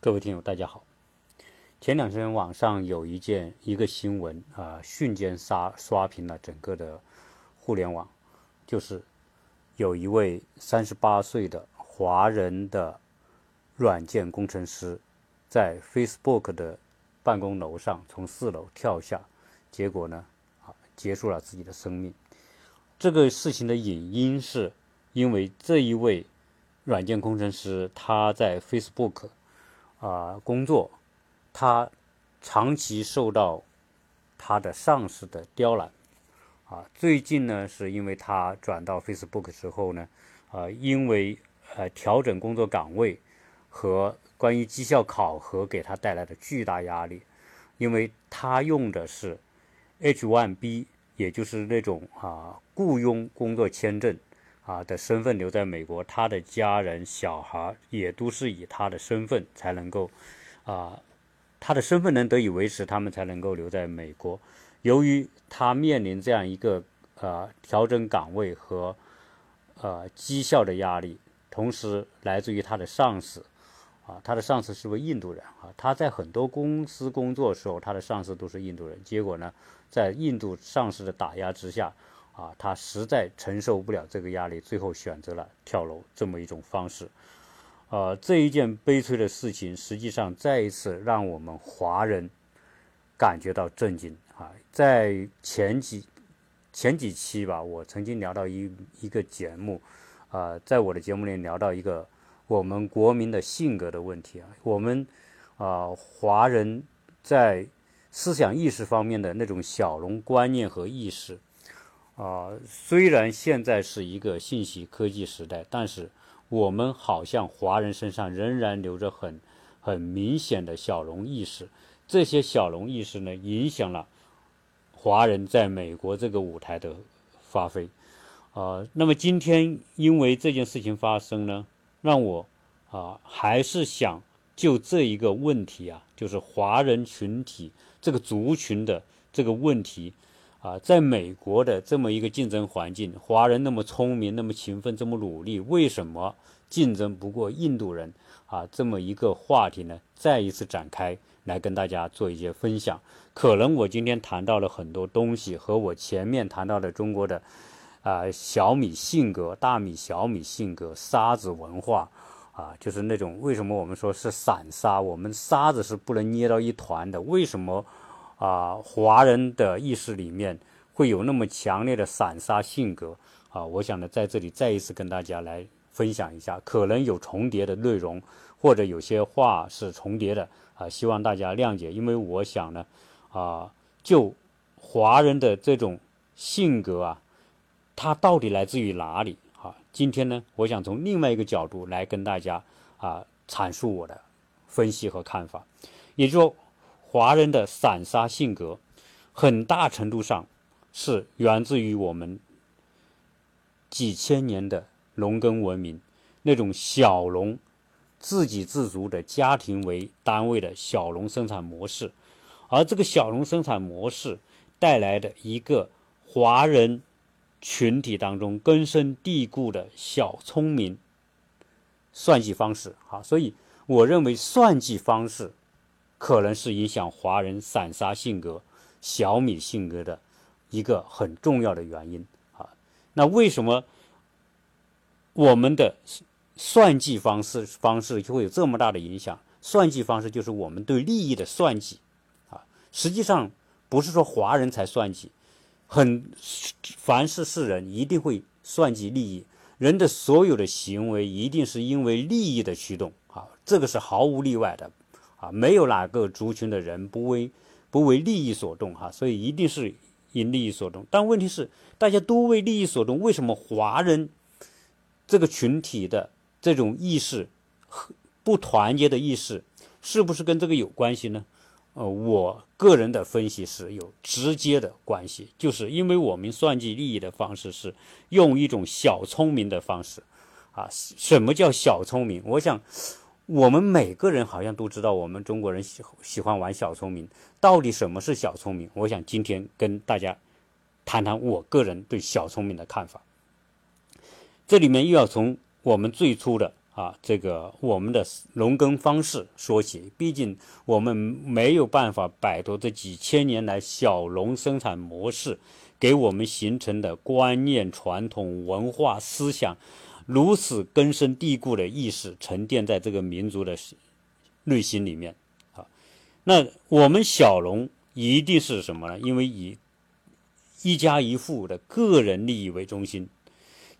各位听友，大家好。前两天网上有一件一个新闻啊，瞬间刷刷屏了整个的互联网，就是有一位三十八岁的华人的软件工程师，在 Facebook 的办公楼上从四楼跳下，结果呢啊结束了自己的生命。这个事情的引因是因为这一位软件工程师他在 Facebook。啊，工作，他长期受到他的上司的刁难，啊，最近呢，是因为他转到 Facebook 之后呢，啊，因为呃调整工作岗位和关于绩效考核给他带来的巨大压力，因为他用的是 H1B，也就是那种啊雇佣工作签证。啊的身份留在美国，他的家人、小孩也都是以他的身份才能够，啊，他的身份能得以维持，他们才能够留在美国。由于他面临这样一个呃调整岗位和呃绩效的压力，同时来自于他的上司，啊，他的上司是位印度人啊，他在很多公司工作的时候，他的上司都是印度人，结果呢，在印度上司的打压之下。啊，他实在承受不了这个压力，最后选择了跳楼这么一种方式。呃，这一件悲催的事情，实际上再一次让我们华人感觉到震惊啊！在前几前几期吧，我曾经聊到一一个节目，啊，在我的节目里聊到一个我们国民的性格的问题啊，我们啊华人在思想意识方面的那种小农观念和意识。啊，虽然现在是一个信息科技时代，但是我们好像华人身上仍然留着很很明显的小农意识。这些小农意识呢，影响了华人在美国这个舞台的发挥。啊，那么今天因为这件事情发生呢，让我啊还是想就这一个问题啊，就是华人群体这个族群的这个问题。啊，在美国的这么一个竞争环境，华人那么聪明、那么勤奋、这么努力，为什么竞争不过印度人？啊，这么一个话题呢，再一次展开来跟大家做一些分享。可能我今天谈到了很多东西，和我前面谈到的中国的啊小米性格、大米、小米性格、沙子文化啊，就是那种为什么我们说是散沙？我们沙子是不能捏到一团的，为什么？啊，华人的意识里面会有那么强烈的散沙性格啊！我想呢，在这里再一次跟大家来分享一下，可能有重叠的内容，或者有些话是重叠的啊，希望大家谅解。因为我想呢，啊，就华人的这种性格啊，它到底来自于哪里？啊，今天呢，我想从另外一个角度来跟大家啊阐述我的分析和看法，也就。华人的散沙性格，很大程度上是源自于我们几千年的农耕文明，那种小农自给自足的家庭为单位的小农生产模式，而这个小农生产模式带来的一个华人群体当中根深蒂固的小聪明算计方式。好，所以我认为算计方式。可能是影响华人散沙性格、小米性格的一个很重要的原因啊。那为什么我们的算计方式方式就会有这么大的影响？算计方式就是我们对利益的算计啊。实际上不是说华人才算计，很凡是世人一定会算计利益。人的所有的行为一定是因为利益的驱动啊，这个是毫无例外的。啊，没有哪个族群的人不为不为利益所动哈，所以一定是因利益所动。但问题是，大家都为利益所动，为什么华人这个群体的这种意识和不团结的意识，是不是跟这个有关系呢？呃，我个人的分析是有直接的关系，就是因为我们算计利益的方式是用一种小聪明的方式啊。什么叫小聪明？我想。我们每个人好像都知道，我们中国人喜喜欢玩小聪明。到底什么是小聪明？我想今天跟大家谈谈我个人对小聪明的看法。这里面又要从我们最初的啊，这个我们的农耕方式说起，毕竟我们没有办法摆脱这几千年来小农生产模式给我们形成的观念、传统文化、思想如此根深蒂固的意识沉淀在这个民族的内心里面啊。那我们小农一定是什么呢？因为以一家一户的个人利益为中心。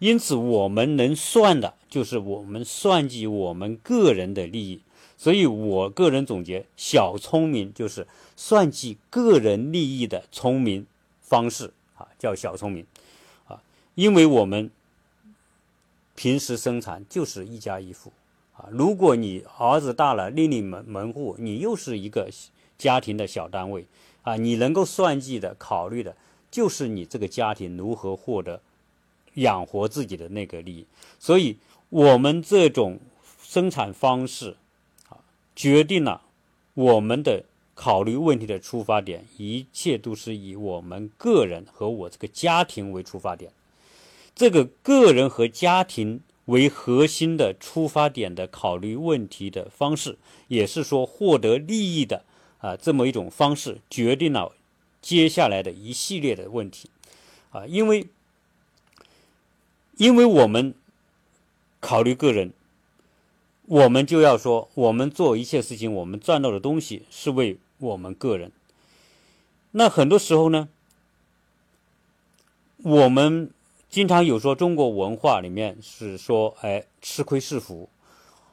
因此，我们能算的就是我们算计我们个人的利益。所以我个人总结，小聪明就是算计个人利益的聪明方式啊，叫小聪明啊。因为我们平时生产就是一家一户啊。如果你儿子大了，另立门门户，你又是一个家庭的小单位啊。你能够算计的、考虑的，就是你这个家庭如何获得。养活自己的那个利益，所以我们这种生产方式啊，决定了我们的考虑问题的出发点，一切都是以我们个人和我这个家庭为出发点。这个个人和家庭为核心的出发点的考虑问题的方式，也是说获得利益的啊这么一种方式，决定了接下来的一系列的问题啊，因为。因为我们考虑个人，我们就要说，我们做一切事情，我们赚到的东西是为我们个人。那很多时候呢，我们经常有说，中国文化里面是说，哎，吃亏是福，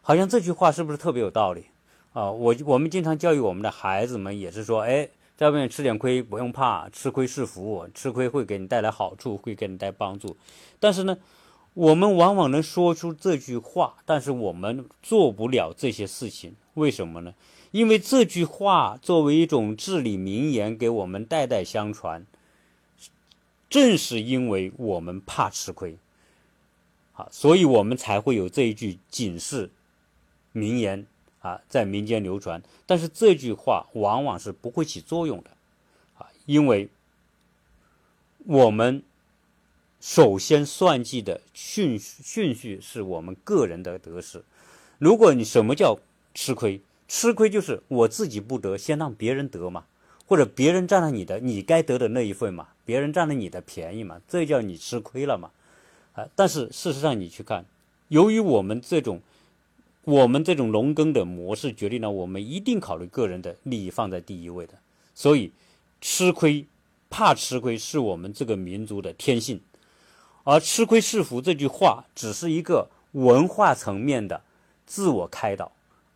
好像这句话是不是特别有道理啊？我我们经常教育我们的孩子们，也是说，哎，在外面吃点亏不用怕，吃亏是福，吃亏会给你带来好处，会给你带帮助。但是呢？我们往往能说出这句话，但是我们做不了这些事情，为什么呢？因为这句话作为一种至理名言，给我们代代相传。正是因为我们怕吃亏，啊，所以我们才会有这一句警示名言啊，在民间流传。但是这句话往往是不会起作用的，啊，因为我们。首先算计的顺顺序是我们个人的得失。如果你什么叫吃亏？吃亏就是我自己不得，先让别人得嘛，或者别人占了你的你该得的那一份嘛，别人占了你的便宜嘛，这叫你吃亏了嘛。啊，但是事实上你去看，由于我们这种我们这种农耕的模式，决定了我们一定考虑个人的利益放在第一位的，所以吃亏怕吃亏是我们这个民族的天性。而“吃亏是福”这句话只是一个文化层面的自我开导，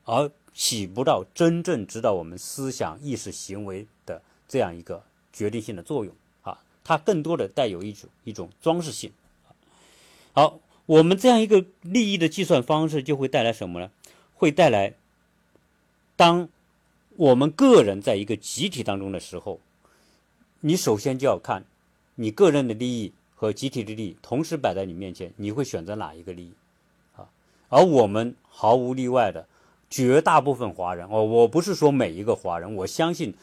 而起不到真正指导我们思想意识行为的这样一个决定性的作用啊！它更多的带有一种一种装饰性。好，我们这样一个利益的计算方式就会带来什么呢？会带来，当我们个人在一个集体当中的时候，你首先就要看你个人的利益。和集体的利益同时摆在你面前，你会选择哪一个利益？啊，而我们毫无例外的绝大部分华人，哦，我不是说每一个华人，我相信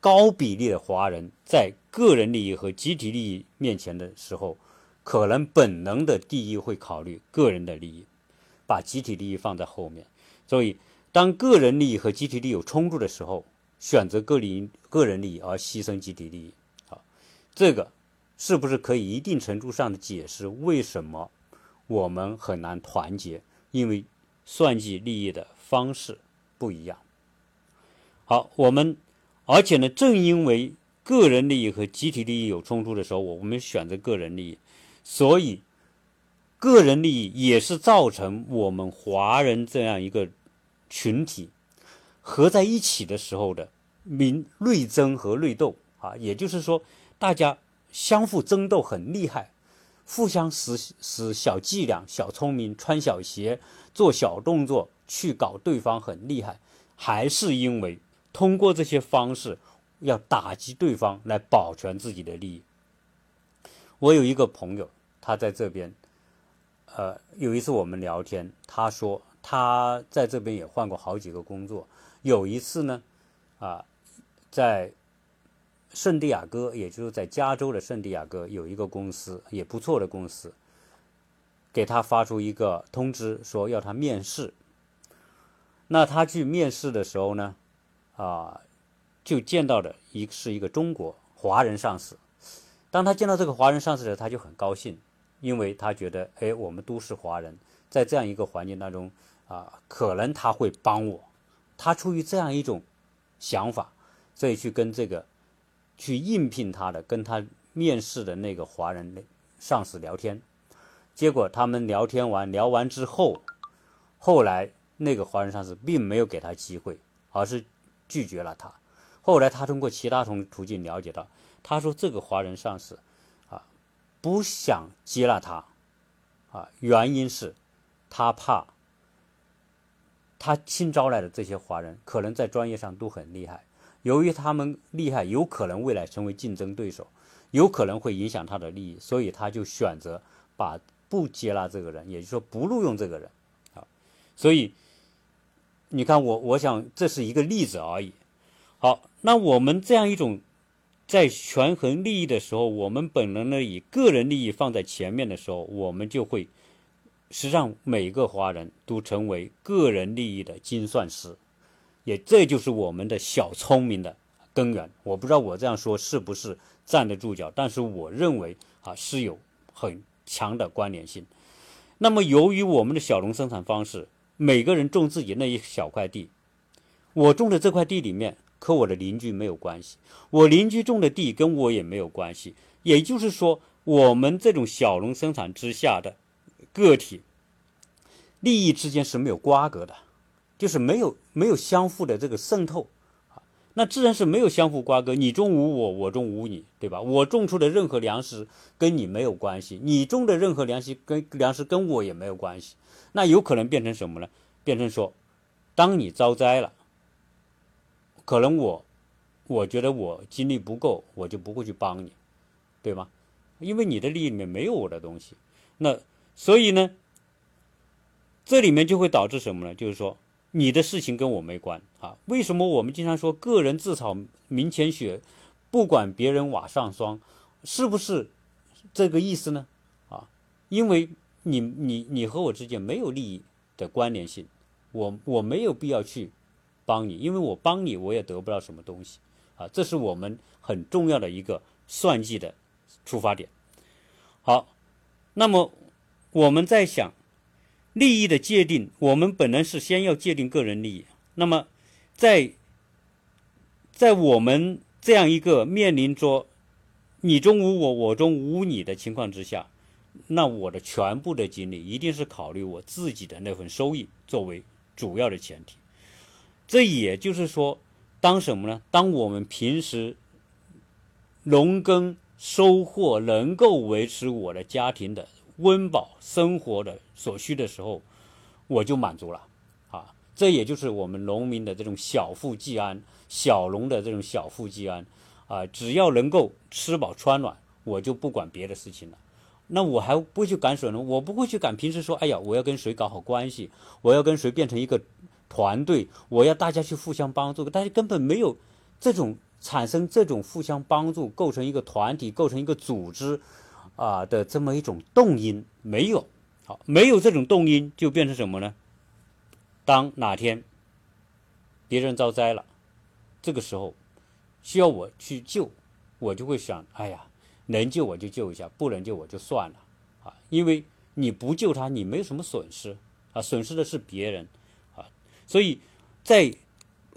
高比例的华人在个人利益和集体利益面前的时候，可能本能的第一会考虑个人的利益，把集体利益放在后面。所以，当个人利益和集体利益有冲突的时候，选择个人个人利益而牺牲集体利益，好，这个。是不是可以一定程度上的解释为什么我们很难团结？因为算计利益的方式不一样。好，我们而且呢，正因为个人利益和集体利益有冲突的时候，我们选择个人利益，所以个人利益也是造成我们华人这样一个群体合在一起的时候的民内争和内斗啊，也就是说，大家。相互争斗很厉害，互相使使小伎俩、小聪明、穿小鞋、做小动作去搞对方很厉害，还是因为通过这些方式要打击对方来保全自己的利益。我有一个朋友，他在这边，呃，有一次我们聊天，他说他在这边也换过好几个工作，有一次呢，啊，在。圣地亚哥，也就是在加州的圣地亚哥有一个公司，也不错的公司。给他发出一个通知，说要他面试。那他去面试的时候呢，啊，就见到的一是一个中国华人上司。当他见到这个华人上司的时候，他就很高兴，因为他觉得，哎，我们都是华人，在这样一个环境当中，啊，可能他会帮我。他出于这样一种想法，所以去跟这个去应聘他的、跟他面试的那个华人上司聊天。结果他们聊天完，聊完之后，后来。那个华人上司并没有给他机会，而是拒绝了他。后来他通过其他同途径了解到，他说这个华人上司啊不想接纳他啊，原因是他怕他新招来的这些华人可能在专业上都很厉害，由于他们厉害，有可能未来成为竞争对手，有可能会影响他的利益，所以他就选择把不接纳这个人，也就是说不录用这个人啊，所以。你看我，我想这是一个例子而已。好，那我们这样一种在权衡利益的时候，我们本能的以个人利益放在前面的时候，我们就会实际上每个华人都成为个人利益的精算师，也这就是我们的小聪明的根源。我不知道我这样说是不是站得住脚，但是我认为啊是有很强的关联性。那么由于我们的小农生产方式。每个人种自己那一小块地，我种的这块地里面，和我的邻居没有关系；我邻居种的地跟我也没有关系。也就是说，我们这种小农生产之下的个体，利益之间是没有瓜葛的，就是没有没有相互的这个渗透啊。那自然是没有相互瓜葛，你种无我，我种无你，对吧？我种出的任何粮食跟你没有关系，你种的任何粮食跟粮食跟我也没有关系。那有可能变成什么呢？变成说，当你遭灾了，可能我我觉得我精力不够，我就不会去帮你，对吗？因为你的利益里面没有我的东西。那所以呢，这里面就会导致什么呢？就是说。你的事情跟我没关啊？为什么我们经常说“个人自扫门前雪，不管别人瓦上霜”，是不是这个意思呢？啊，因为你你你和我之间没有利益的关联性，我我没有必要去帮你，因为我帮你我也得不到什么东西啊。这是我们很重要的一个算计的出发点。好，那么我们在想。利益的界定，我们本来是先要界定个人利益。那么，在在我们这样一个面临着你中无我，我中无你的情况之下，那我的全部的精力一定是考虑我自己的那份收益作为主要的前提。这也就是说，当什么呢？当我们平时农耕收获能够维持我的家庭的。温饱生活的所需的时候，我就满足了，啊，这也就是我们农民的这种小富即安，小农的这种小富即安，啊，只要能够吃饱穿暖，我就不管别的事情了。那我还不去赶水呢？我不会去赶。平时说，哎呀，我要跟谁搞好关系，我要跟谁变成一个团队，我要大家去互相帮助，大家根本没有这种产生这种互相帮助，构成一个团体，构成一个组织。啊的这么一种动因没有，好，没有这种动因就变成什么呢？当哪天别人遭灾了，这个时候需要我去救，我就会想，哎呀，能救我就救一下，不能救我就算了啊，因为你不救他，你没有什么损失啊，损失的是别人啊，所以在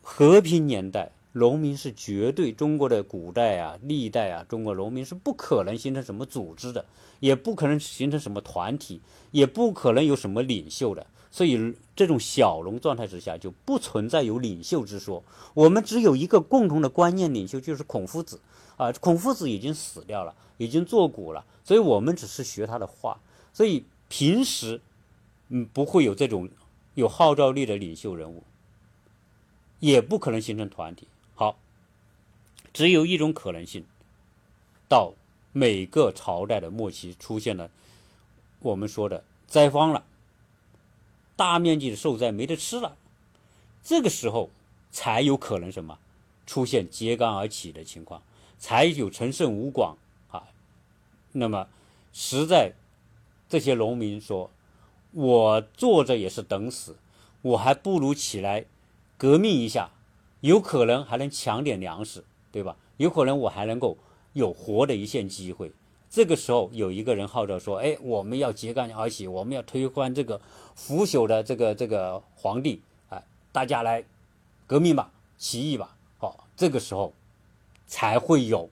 和平年代。农民是绝对中国的古代啊，历代啊，中国农民是不可能形成什么组织的，也不可能形成什么团体，也不可能有什么领袖的。所以这种小农状态之下，就不存在有领袖之说。我们只有一个共同的观念领袖，就是孔夫子啊。孔夫子已经死掉了，已经作古了，所以我们只是学他的话。所以平时嗯不会有这种有号召力的领袖人物，也不可能形成团体。只有一种可能性，到每个朝代的末期出现了我们说的灾荒了，大面积的受灾没得吃了，这个时候才有可能什么？出现揭竿而起的情况，才有陈胜吴广啊，那么实在这些农民说：“我坐着也是等死，我还不如起来革命一下，有可能还能抢点粮食，对吧？有可能我还能够有活的一线机会。”这个时候，有一个人号召说：“哎，我们要揭竿而起，我们要推翻这个腐朽的这个这个皇帝，哎，大家来革命吧，起义吧。”好，这个时候才会有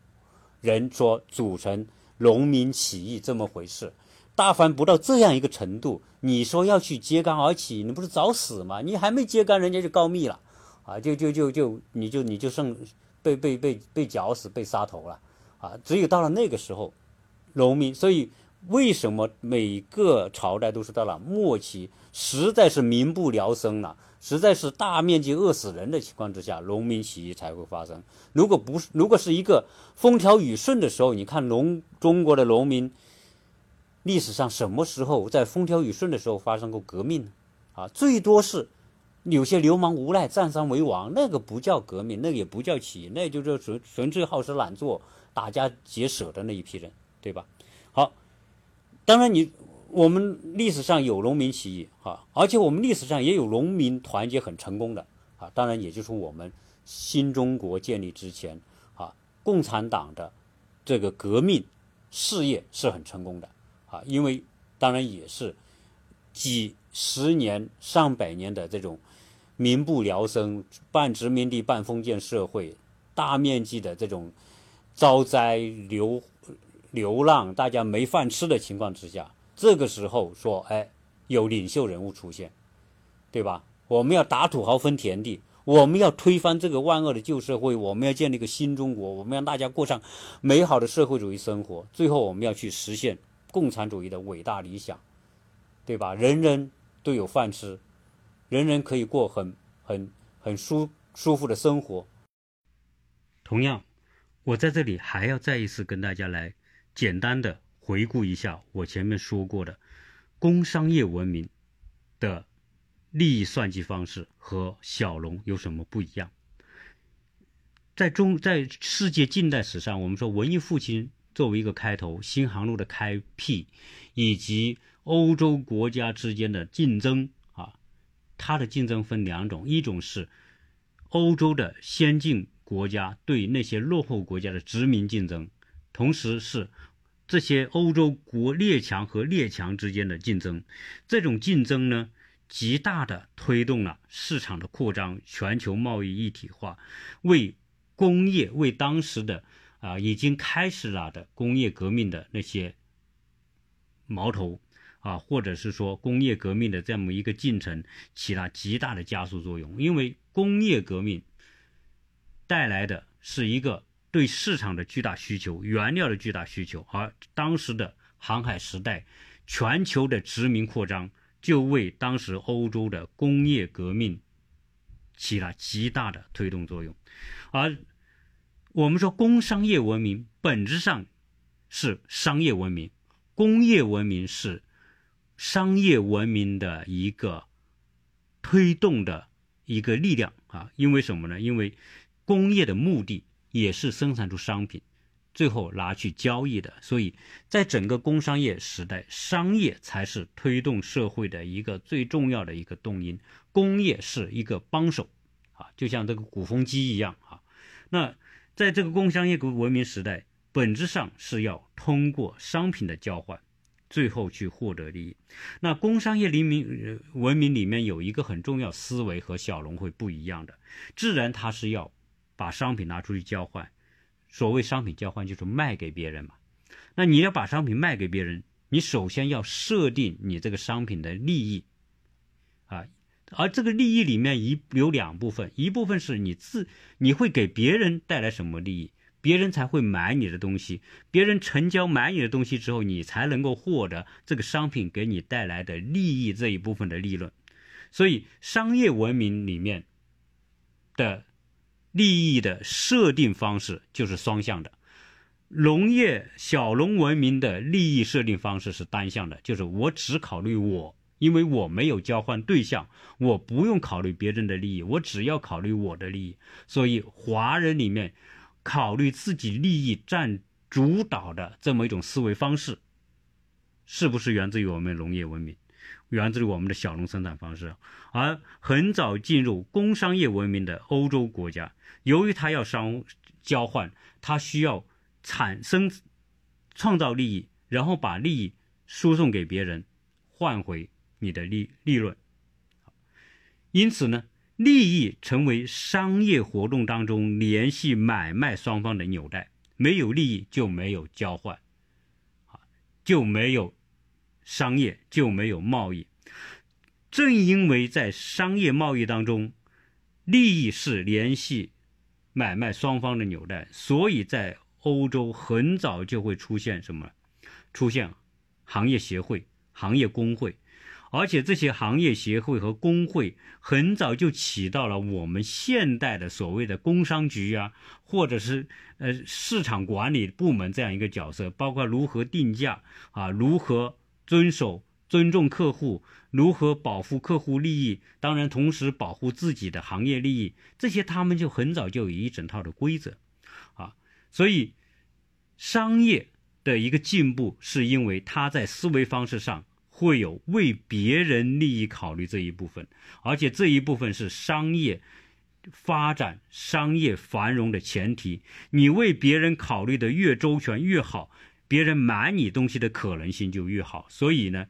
人说组成农民起义这么回事。大凡不到这样一个程度，你说要去揭竿而起，你不是找死吗？你还没揭竿，人家就告密了，啊，就就就就你就你就剩被被被被绞死、被杀头了，啊，只有到了那个时候。农民，所以为什么每个朝代都是到了末期，实在是民不聊生了，实在是大面积饿死人的情况之下，农民起义才会发生。如果不是，如果是一个风调雨顺的时候，你看农中国的农民历史上什么时候在风调雨顺的时候发生过革命呢？啊，最多是有些流氓无赖占山为王，那个不叫革命，那个也不叫起义，那就是纯纯粹好吃懒做、打家劫舍的那一批人。对吧？好，当然你我们历史上有农民起义啊，而且我们历史上也有农民团结很成功的啊。当然，也就是我们新中国建立之前啊，共产党的这个革命事业是很成功的啊，因为当然也是几十年、上百年的这种民不聊生、半殖民地半封建社会，大面积的这种遭灾流。流浪，大家没饭吃的情况之下，这个时候说，哎，有领袖人物出现，对吧？我们要打土豪分田地，我们要推翻这个万恶的旧社会，我们要建立一个新中国，我们让大家过上美好的社会主义生活。最后，我们要去实现共产主义的伟大理想，对吧？人人都有饭吃，人人可以过很很很舒舒服的生活。同样，我在这里还要再一次跟大家来。简单的回顾一下我前面说过的工商业文明的利益算计方式和小农有什么不一样？在中在世界近代史上，我们说文艺复兴作为一个开头，新航路的开辟，以及欧洲国家之间的竞争，它的竞争分两种，一种是欧洲的先进国家对那些落后国家的殖民竞争。同时是这些欧洲国列强和列强之间的竞争，这种竞争呢，极大的推动了市场的扩张，全球贸易一体化，为工业为当时的啊已经开始了的工业革命的那些矛头啊，或者是说工业革命的这么一个进程起了极大的加速作用，因为工业革命带来的是一个。对市场的巨大需求，原料的巨大需求，而当时的航海时代，全球的殖民扩张，就为当时欧洲的工业革命起了极大的推动作用。而我们说工商业文明本质上是商业文明，工业文明是商业文明的一个推动的一个力量啊！因为什么呢？因为工业的目的。也是生产出商品，最后拿去交易的。所以在整个工商业时代，商业才是推动社会的一个最重要的一个动因，工业是一个帮手，啊，就像这个鼓风机一样啊。那在这个工商业文明时代，本质上是要通过商品的交换，最后去获得利益。那工商业黎明文明里面有一个很重要思维和小农会不一样的，自然它是要。把商品拿出去交换，所谓商品交换就是卖给别人嘛。那你要把商品卖给别人，你首先要设定你这个商品的利益啊，而这个利益里面一有两部分，一部分是你自你会给别人带来什么利益，别人才会买你的东西，别人成交买你的东西之后，你才能够获得这个商品给你带来的利益这一部分的利润。所以商业文明里面的。利益的设定方式就是双向的，农业小农文明的利益设定方式是单向的，就是我只考虑我，因为我没有交换对象，我不用考虑别人的利益，我只要考虑我的利益。所以华人里面考虑自己利益占主导的这么一种思维方式，是不是源自于我们农业文明，源自于我们的小农生产方式？而很早进入工商业文明的欧洲国家，由于它要商交换，它需要产生创造利益，然后把利益输送给别人，换回你的利利润。因此呢，利益成为商业活动当中联系买卖双方的纽带。没有利益就没有交换，啊，就没有商业，就没有贸易。正因为在商业贸易当中，利益是联系买卖双方的纽带，所以在欧洲很早就会出现什么？出现行业协会、行业工会。而且这些行业协会和工会很早就起到了我们现代的所谓的工商局啊，或者是呃市场管理部门这样一个角色，包括如何定价啊，如何遵守尊重客户，如何保护客户利益，当然同时保护自己的行业利益，这些他们就很早就有一整套的规则啊。所以商业的一个进步，是因为他在思维方式上。会有为别人利益考虑这一部分，而且这一部分是商业发展、商业繁荣的前提。你为别人考虑的越周全越好，别人买你东西的可能性就越好。所以呢，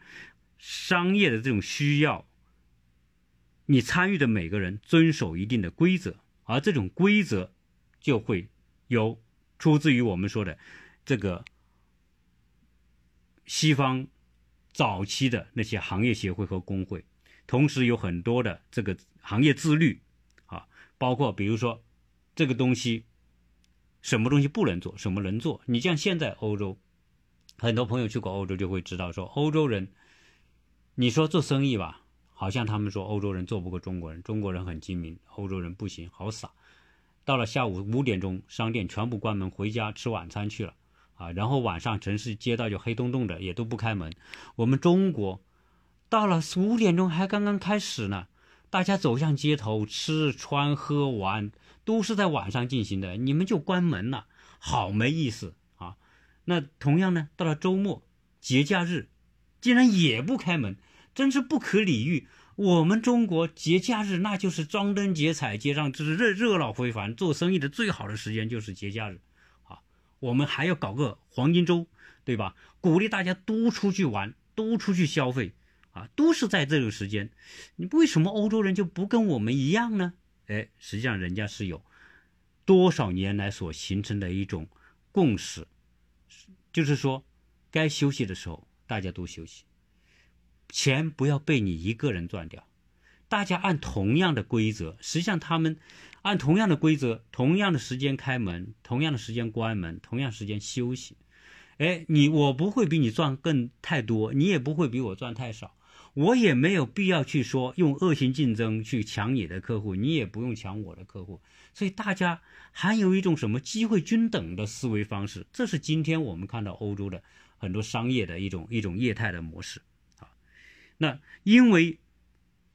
商业的这种需要，你参与的每个人遵守一定的规则，而这种规则就会有出自于我们说的这个西方。早期的那些行业协会和工会，同时有很多的这个行业自律，啊，包括比如说这个东西，什么东西不能做，什么能做。你像现在欧洲，很多朋友去过欧洲就会知道，说欧洲人，你说做生意吧，好像他们说欧洲人做不过中国人，中国人很精明，欧洲人不行，好傻。到了下午五点钟，商店全部关门，回家吃晚餐去了。啊，然后晚上城市街道就黑洞洞的，也都不开门。我们中国到了五点钟还刚刚开始呢，大家走向街头吃穿喝玩都是在晚上进行的，你们就关门了，好没意思啊！那同样呢，到了周末节假日，竟然也不开门，真是不可理喻。我们中国节假日那就是张灯结彩，街上就是热热闹非凡，做生意的最好的时间就是节假日。我们还要搞个黄金周，对吧？鼓励大家都出去玩，都出去消费，啊，都是在这个时间。你为什么欧洲人就不跟我们一样呢？哎，实际上人家是有多少年来所形成的一种共识，就是说，该休息的时候大家都休息，钱不要被你一个人赚掉。大家按同样的规则，实际上他们按同样的规则，同样的时间开门，同样的时间关门，同样时间休息。哎，你我不会比你赚更太多，你也不会比我赚太少，我也没有必要去说用恶性竞争去抢你的客户，你也不用抢我的客户。所以大家还有一种什么机会均等的思维方式，这是今天我们看到欧洲的很多商业的一种一种业态的模式啊。那因为。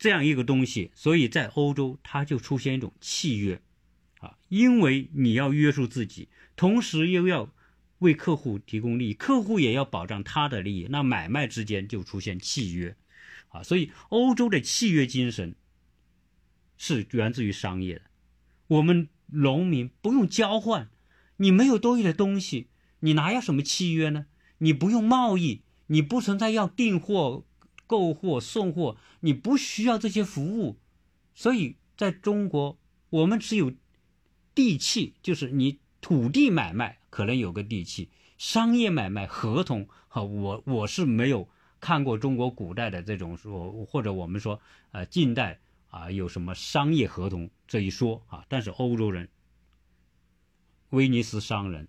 这样一个东西，所以在欧洲它就出现一种契约，啊，因为你要约束自己，同时又要为客户提供利益，客户也要保障他的利益，那买卖之间就出现契约，啊，所以欧洲的契约精神是源自于商业的。我们农民不用交换，你没有多余的东西，你哪有什么契约呢？你不用贸易，你不存在要订货。购货送货，你不需要这些服务，所以在中国，我们只有地契，就是你土地买卖可能有个地契，商业买卖合同，哈，我我是没有看过中国古代的这种说，或者我们说呃近代啊有什么商业合同这一说啊，但是欧洲人、威尼斯商人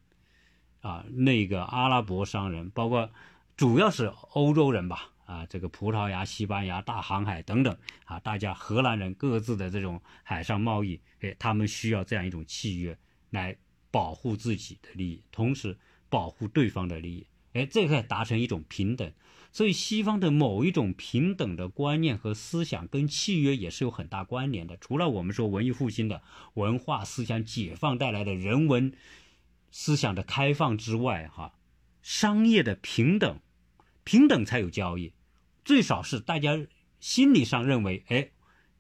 啊，那个阿拉伯商人，包括主要是欧洲人吧。啊，这个葡萄牙、西班牙、大航海等等啊，大家荷兰人各自的这种海上贸易，哎，他们需要这样一种契约来保护自己的利益，同时保护对方的利益，哎，这个达成一种平等。所以，西方的某一种平等的观念和思想跟契约也是有很大关联的。除了我们说文艺复兴的文化思想解放带来的人文思想的开放之外，哈，商业的平等。平等才有交易，最少是大家心理上认为，哎，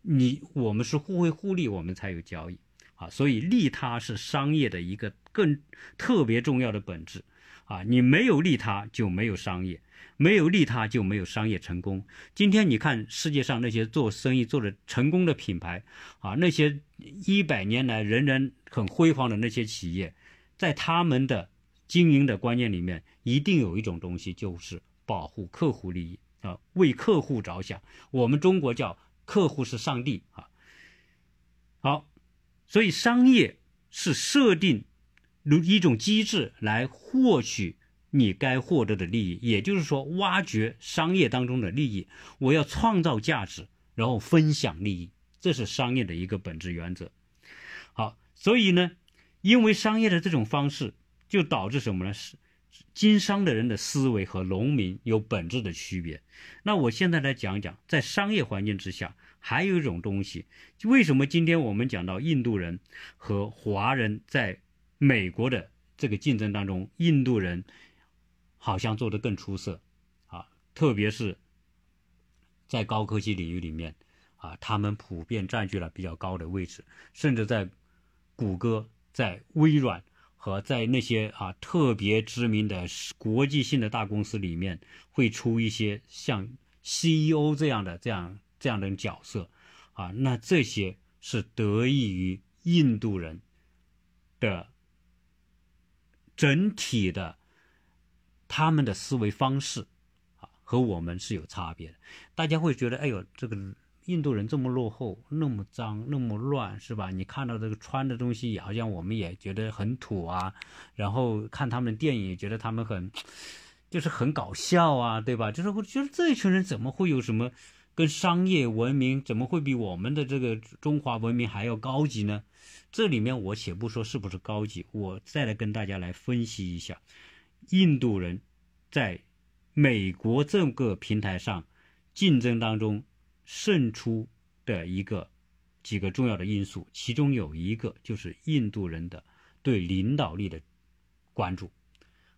你我们是互惠互利，我们才有交易啊。所以利他是商业的一个更特别重要的本质啊。你没有利他，就没有商业。没有利他就没有商业成功。今天你看世界上那些做生意做的成功的品牌啊，那些一百年来仍然很辉煌的那些企业，在他们的经营的观念里面，一定有一种东西，就是保护客户利益啊，为客户着想。我们中国叫客户是上帝啊。好，所以商业是设定一种机制来获取。你该获得的利益，也就是说，挖掘商业当中的利益，我要创造价值，然后分享利益，这是商业的一个本质原则。好，所以呢，因为商业的这种方式，就导致什么呢？是经商的人的思维和农民有本质的区别。那我现在来讲讲，在商业环境之下，还有一种东西，为什么今天我们讲到印度人和华人在美国的这个竞争当中，印度人。好像做得更出色，啊，特别是在高科技领域里面，啊，他们普遍占据了比较高的位置，甚至在谷歌、在微软和在那些啊特别知名的国际性的大公司里面，会出一些像 CEO 这样的这样这样的角色，啊，那这些是得益于印度人的整体的。他们的思维方式，啊，和我们是有差别的。大家会觉得，哎呦，这个印度人这么落后，那么脏，那么乱，是吧？你看到这个穿的东西，好像我们也觉得很土啊。然后看他们的电影，觉得他们很，就是很搞笑啊，对吧？就是我觉得这一群人怎么会有什么跟商业文明，怎么会比我们的这个中华文明还要高级呢？这里面我且不说是不是高级，我再来跟大家来分析一下。印度人在美国这个平台上竞争当中胜出的一个几个重要的因素，其中有一个就是印度人的对领导力的关注。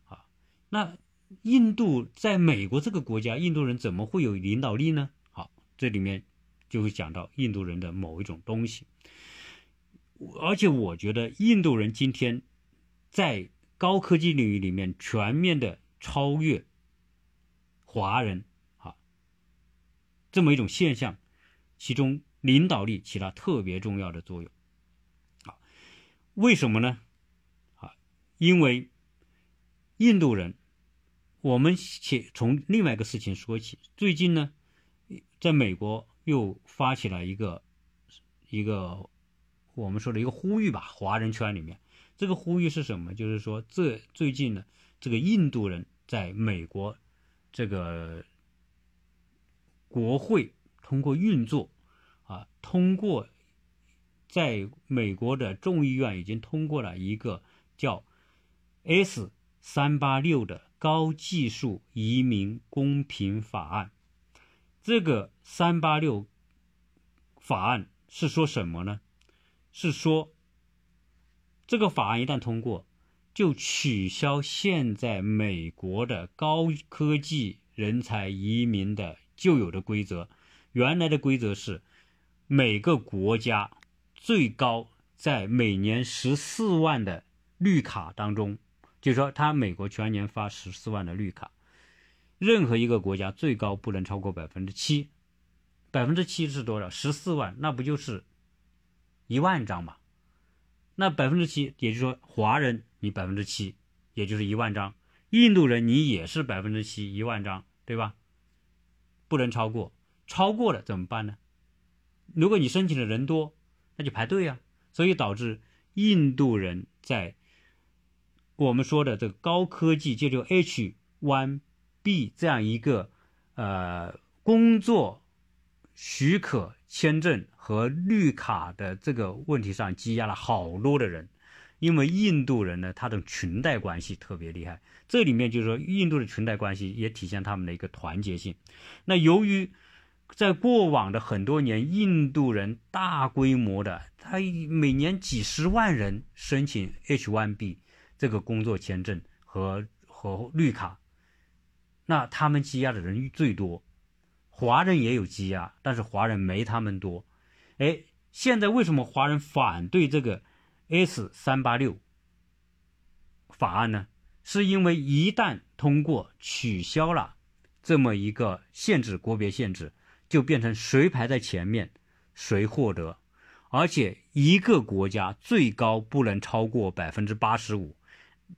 啊，那印度在美国这个国家，印度人怎么会有领导力呢？好，这里面就会讲到印度人的某一种东西，而且我觉得印度人今天在。高科技领域里面全面的超越华人，这么一种现象，其中领导力起了特别重要的作用。啊，为什么呢？啊，因为印度人，我们且从另外一个事情说起。最近呢，在美国又发起了一个一个我们说的一个呼吁吧，华人圈里面。这个呼吁是什么？就是说，这最近呢，这个印度人在美国这个国会通过运作，啊，通过在美国的众议院已经通过了一个叫 S 三八六的高技术移民公平法案。这个三八六法案是说什么呢？是说。这个法案一旦通过，就取消现在美国的高科技人才移民的旧有的规则。原来的规则是，每个国家最高在每年十四万的绿卡当中，就是说，他美国全年发十四万的绿卡，任何一个国家最高不能超过百分之七。百分之七是多少？十四万，那不就是一万张吗？那百分之七，也就是说，华人你百分之七，也就是一万张；印度人你也是百分之七，一万张，对吧？不能超过，超过了怎么办呢？如果你申请的人多，那就排队啊。所以导致印度人在我们说的这个高科技，就就 H1B 这样一个呃工作许可签证。和绿卡的这个问题上积压了好多的人，因为印度人呢，他的裙带关系特别厉害。这里面就是说，印度的裙带关系也体现他们的一个团结性。那由于在过往的很多年，印度人大规模的，他每年几十万人申请 H1B 这个工作签证和和绿卡，那他们积压的人最多，华人也有积压，但是华人没他们多。哎，现在为什么华人反对这个 S 三八六法案呢？是因为一旦通过取消了这么一个限制，国别限制，就变成谁排在前面，谁获得，而且一个国家最高不能超过百分之八十五。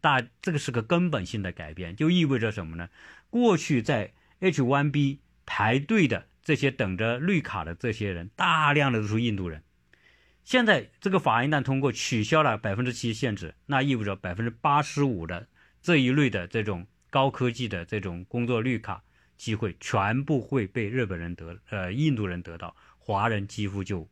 大这个是个根本性的改变，就意味着什么呢？过去在 H1B 排队的这些等着绿卡的这些人，大量的都是印度人。现在这个法案一旦通过，取消了百分之七限制，那意味着百分之八十五的这一类的这种高科技的这种工作绿卡机会，全部会被日本人得呃印度人得到，华人几乎就。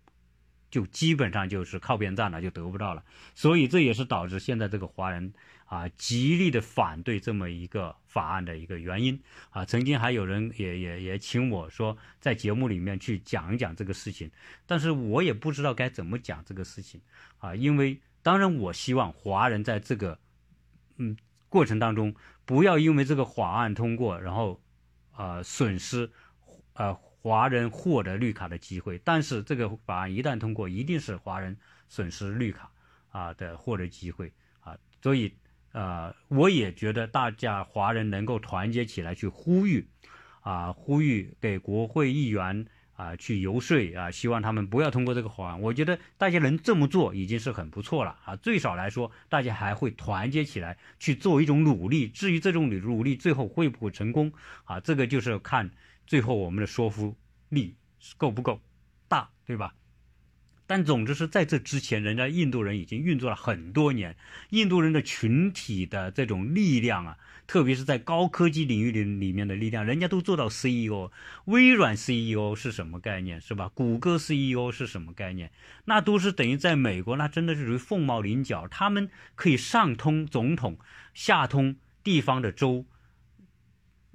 就基本上就是靠边站了，就得不到了，所以这也是导致现在这个华人啊极力的反对这么一个法案的一个原因啊。曾经还有人也也也请我说在节目里面去讲一讲这个事情，但是我也不知道该怎么讲这个事情啊，因为当然我希望华人在这个嗯过程当中不要因为这个法案通过，然后啊损失啊。华人获得绿卡的机会，但是这个法案一旦通过，一定是华人损失绿卡啊的获得机会啊，所以呃，我也觉得大家华人能够团结起来去呼吁啊，呼吁给国会议员啊去游说啊，希望他们不要通过这个法案。我觉得大家能这么做已经是很不错了啊，最少来说，大家还会团结起来去做一种努力。至于这种努努力最后会不会成功啊，这个就是看。最后，我们的说服力够不够大，对吧？但总之是在这之前，人家印度人已经运作了很多年。印度人的群体的这种力量啊，特别是在高科技领域里里面的力量，人家都做到 CEO。微软 CEO 是什么概念，是吧？谷歌 CEO 是什么概念？那都是等于在美国，那真的是属于凤毛麟角。他们可以上通总统，下通地方的州，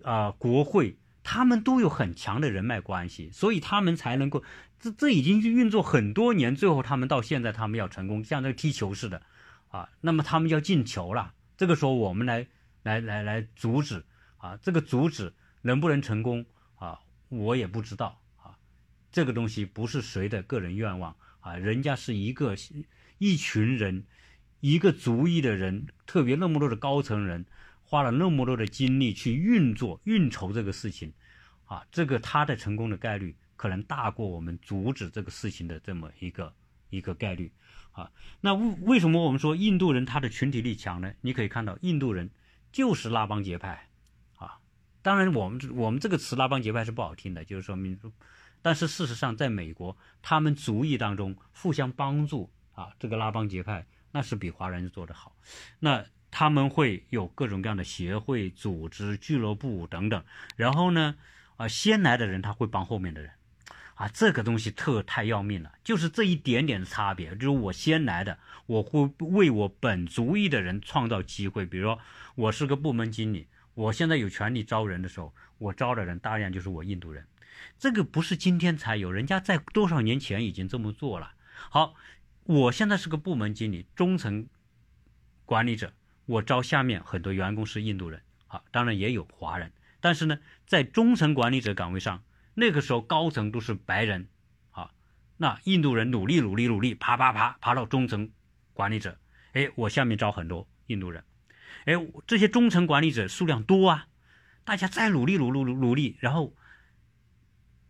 啊，国会。他们都有很强的人脉关系，所以他们才能够，这这已经运作很多年，最后他们到现在他们要成功，像这个踢球似的，啊，那么他们要进球了，这个时候我们来来来来阻止，啊，这个阻止能不能成功啊，我也不知道啊，这个东西不是谁的个人愿望啊，人家是一个一群人，一个族裔的人，特别那么多的高层人。花了那么多的精力去运作、运筹这个事情，啊，这个他的成功的概率可能大过我们阻止这个事情的这么一个一个概率，啊，那为为什么我们说印度人他的群体力强呢？你可以看到，印度人就是拉帮结派，啊，当然我们我们这个词拉帮结派是不好听的，就是说民族，但是事实上，在美国，他们族裔当中互相帮助，啊，这个拉帮结派那是比华人做得好，那。他们会有各种各样的协会、组织、俱乐部等等，然后呢，啊，先来的人他会帮后面的人，啊，这个东西特太要命了，就是这一点点的差别，就是我先来的，我会为我本族裔的人创造机会，比如说我是个部门经理，我现在有权利招人的时候，我招的人大量就是我印度人，这个不是今天才有，人家在多少年前已经这么做了。好，我现在是个部门经理，中层管理者。我招下面很多员工是印度人，啊，当然也有华人，但是呢，在中层管理者岗位上，那个时候高层都是白人，啊，那印度人努力努力努力，爬爬爬爬到中层管理者，哎，我下面招很多印度人，哎，这些中层管理者数量多啊，大家再努力努努努努力，然后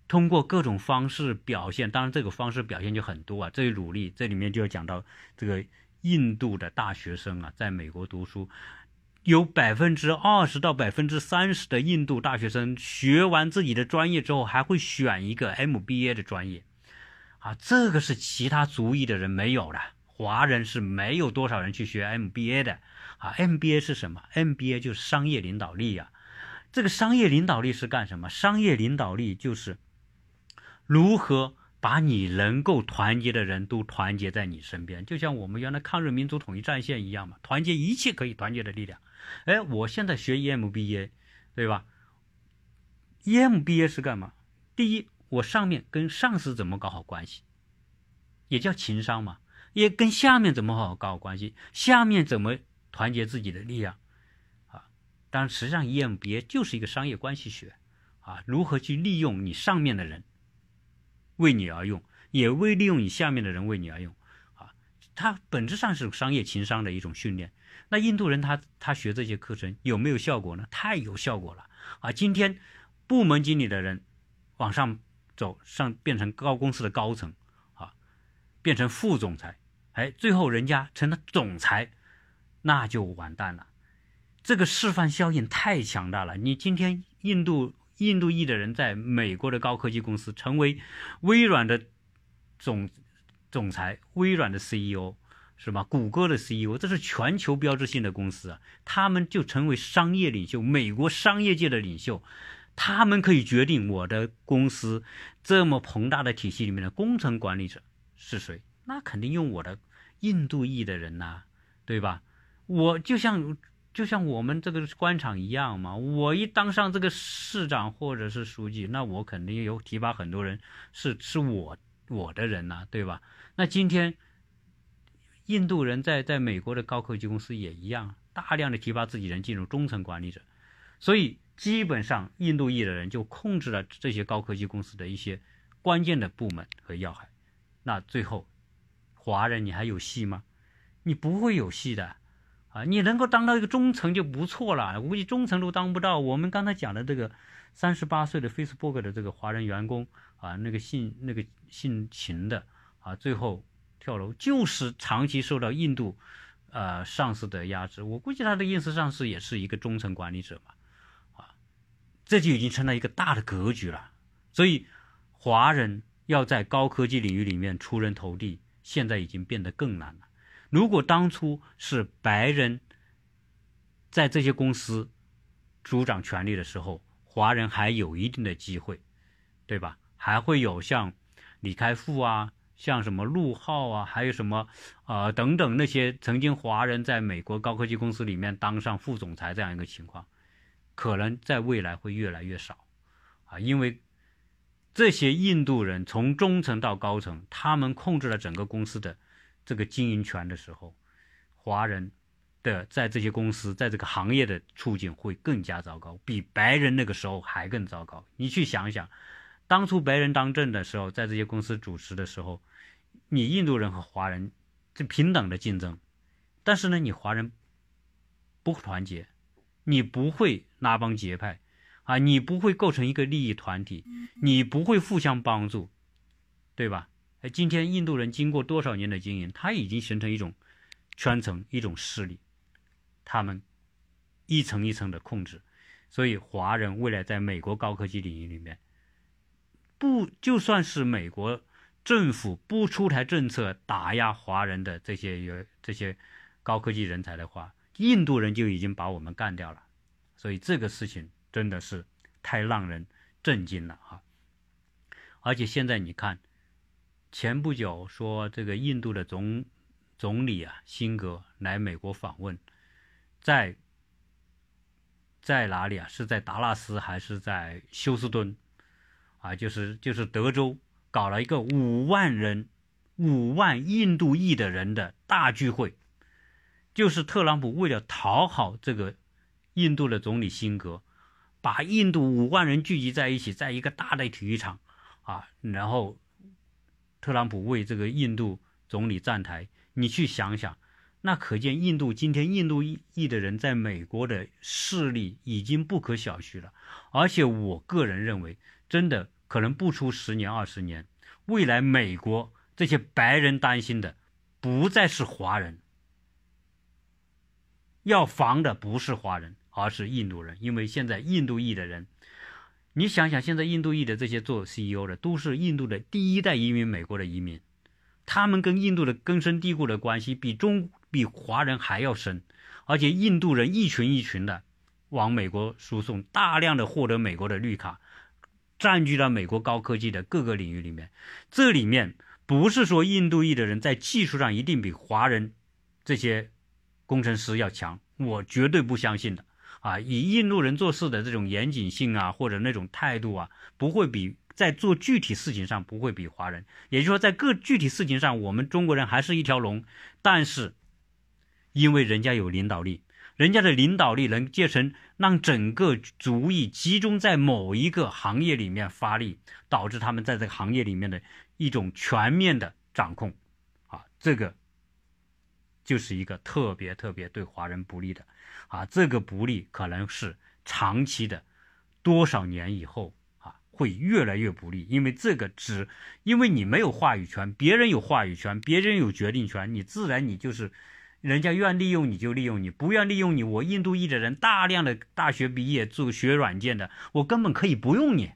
通过各种方式表现，当然这个方式表现就很多啊，这一努力这里面就要讲到这个。印度的大学生啊，在美国读书，有百分之二十到百分之三十的印度大学生学完自己的专业之后，还会选一个 MBA 的专业，啊，这个是其他族裔的人没有的，华人是没有多少人去学 MBA 的，啊，MBA 是什么？MBA 就是商业领导力呀，这个商业领导力是干什么？商业领导力就是如何。把你能够团结的人都团结在你身边，就像我们原来抗日民族统一战线一样嘛，团结一切可以团结的力量。哎，我现在学 EMBA，对吧？EMBA 是干嘛？第一，我上面跟上司怎么搞好关系，也叫情商嘛。也跟下面怎么好好搞好关系，下面怎么团结自己的力量啊？当然，实际上 EMBA 就是一个商业关系学，啊，如何去利用你上面的人为你而用，也为利用你下面的人为你而用，啊，它本质上是商业情商的一种训练。那印度人他他学这些课程有没有效果呢？太有效果了啊！今天部门经理的人往上走，上变成高公司的高层啊，变成副总裁，哎，最后人家成了总裁，那就完蛋了。这个示范效应太强大了。你今天印度印度裔的人在美国的高科技公司成为微软的总总裁，微软的 CEO。是吧？谷歌的 CEO，这是全球标志性的公司啊，他们就成为商业领袖，美国商业界的领袖，他们可以决定我的公司这么庞大的体系里面的工程管理者是谁，那肯定用我的印度裔的人呐，对吧？我就像就像我们这个官场一样嘛，我一当上这个市长或者是书记，那我肯定有提拔很多人，是是我我的人呐，对吧？那今天。印度人在在美国的高科技公司也一样，大量的提拔自己人进入中层管理者，所以基本上印度裔的人就控制了这些高科技公司的一些关键的部门和要害。那最后，华人你还有戏吗？你不会有戏的，啊，你能够当到一个中层就不错了，我估计中层都当不到。我们刚才讲的这个三十八岁的 Facebook 的这个华人员工啊，那个姓那个姓秦的啊，最后。跳楼就是长期受到印度，呃上司的压制。我估计他的印度上司也是一个中层管理者嘛，啊，这就已经成了一个大的格局了。所以，华人要在高科技领域里面出人头地，现在已经变得更难了。如果当初是白人在这些公司主掌权力的时候，华人还有一定的机会，对吧？还会有像李开复啊。像什么陆浩啊，还有什么，呃等等那些曾经华人在美国高科技公司里面当上副总裁这样一个情况，可能在未来会越来越少，啊，因为这些印度人从中层到高层，他们控制了整个公司的这个经营权的时候，华人的在这些公司在这个行业的处境会更加糟糕，比白人那个时候还更糟糕。你去想想。当初白人当政的时候，在这些公司主持的时候，你印度人和华人是平等的竞争，但是呢，你华人不团结，你不会拉帮结派，啊，你不会构成一个利益团体，你不会互相帮助，对吧？哎，今天印度人经过多少年的经营，他已经形成一种圈层、一种势力，他们一层一层的控制，所以华人未来在美国高科技领域里面。不，就算是美国政府不出台政策打压华人的这些有这些高科技人才的话，印度人就已经把我们干掉了。所以这个事情真的是太让人震惊了哈！而且现在你看，前不久说这个印度的总总理啊辛格来美国访问，在在哪里啊？是在达拉斯还是在休斯敦？啊，就是就是德州搞了一个五万人、五万印度裔的人的大聚会，就是特朗普为了讨好这个印度的总理辛格，把印度五万人聚集在一起，在一个大的体育场啊，然后特朗普为这个印度总理站台。你去想想，那可见印度今天印度裔的人在美国的势力已经不可小觑了。而且我个人认为。真的可能不出十年二十年，未来美国这些白人担心的不再是华人，要防的不是华人，而是印度人。因为现在印度裔的人，你想想，现在印度裔的这些做 CEO 的都是印度的第一代移民美国的移民，他们跟印度的根深蒂固的关系比中比华人还要深，而且印度人一群一群的往美国输送，大量的获得美国的绿卡。占据了美国高科技的各个领域里面，这里面不是说印度裔的人在技术上一定比华人这些工程师要强，我绝对不相信的。啊！以印度人做事的这种严谨性啊，或者那种态度啊，不会比在做具体事情上不会比华人。也就是说，在各具体事情上，我们中国人还是一条龙，但是因为人家有领导力，人家的领导力能建成让整个族裔集中在某一个行业里面发力，导致他们在这个行业里面的一种全面的掌控，啊，这个就是一个特别特别对华人不利的，啊，这个不利可能是长期的，多少年以后啊会越来越不利，因为这个只因为你没有话语权，别人有话语权，别人有决定权，你自然你就是。人家愿利用你就利用你，不愿利用你，我印度裔的人大量的大学毕业做学软件的，我根本可以不用你。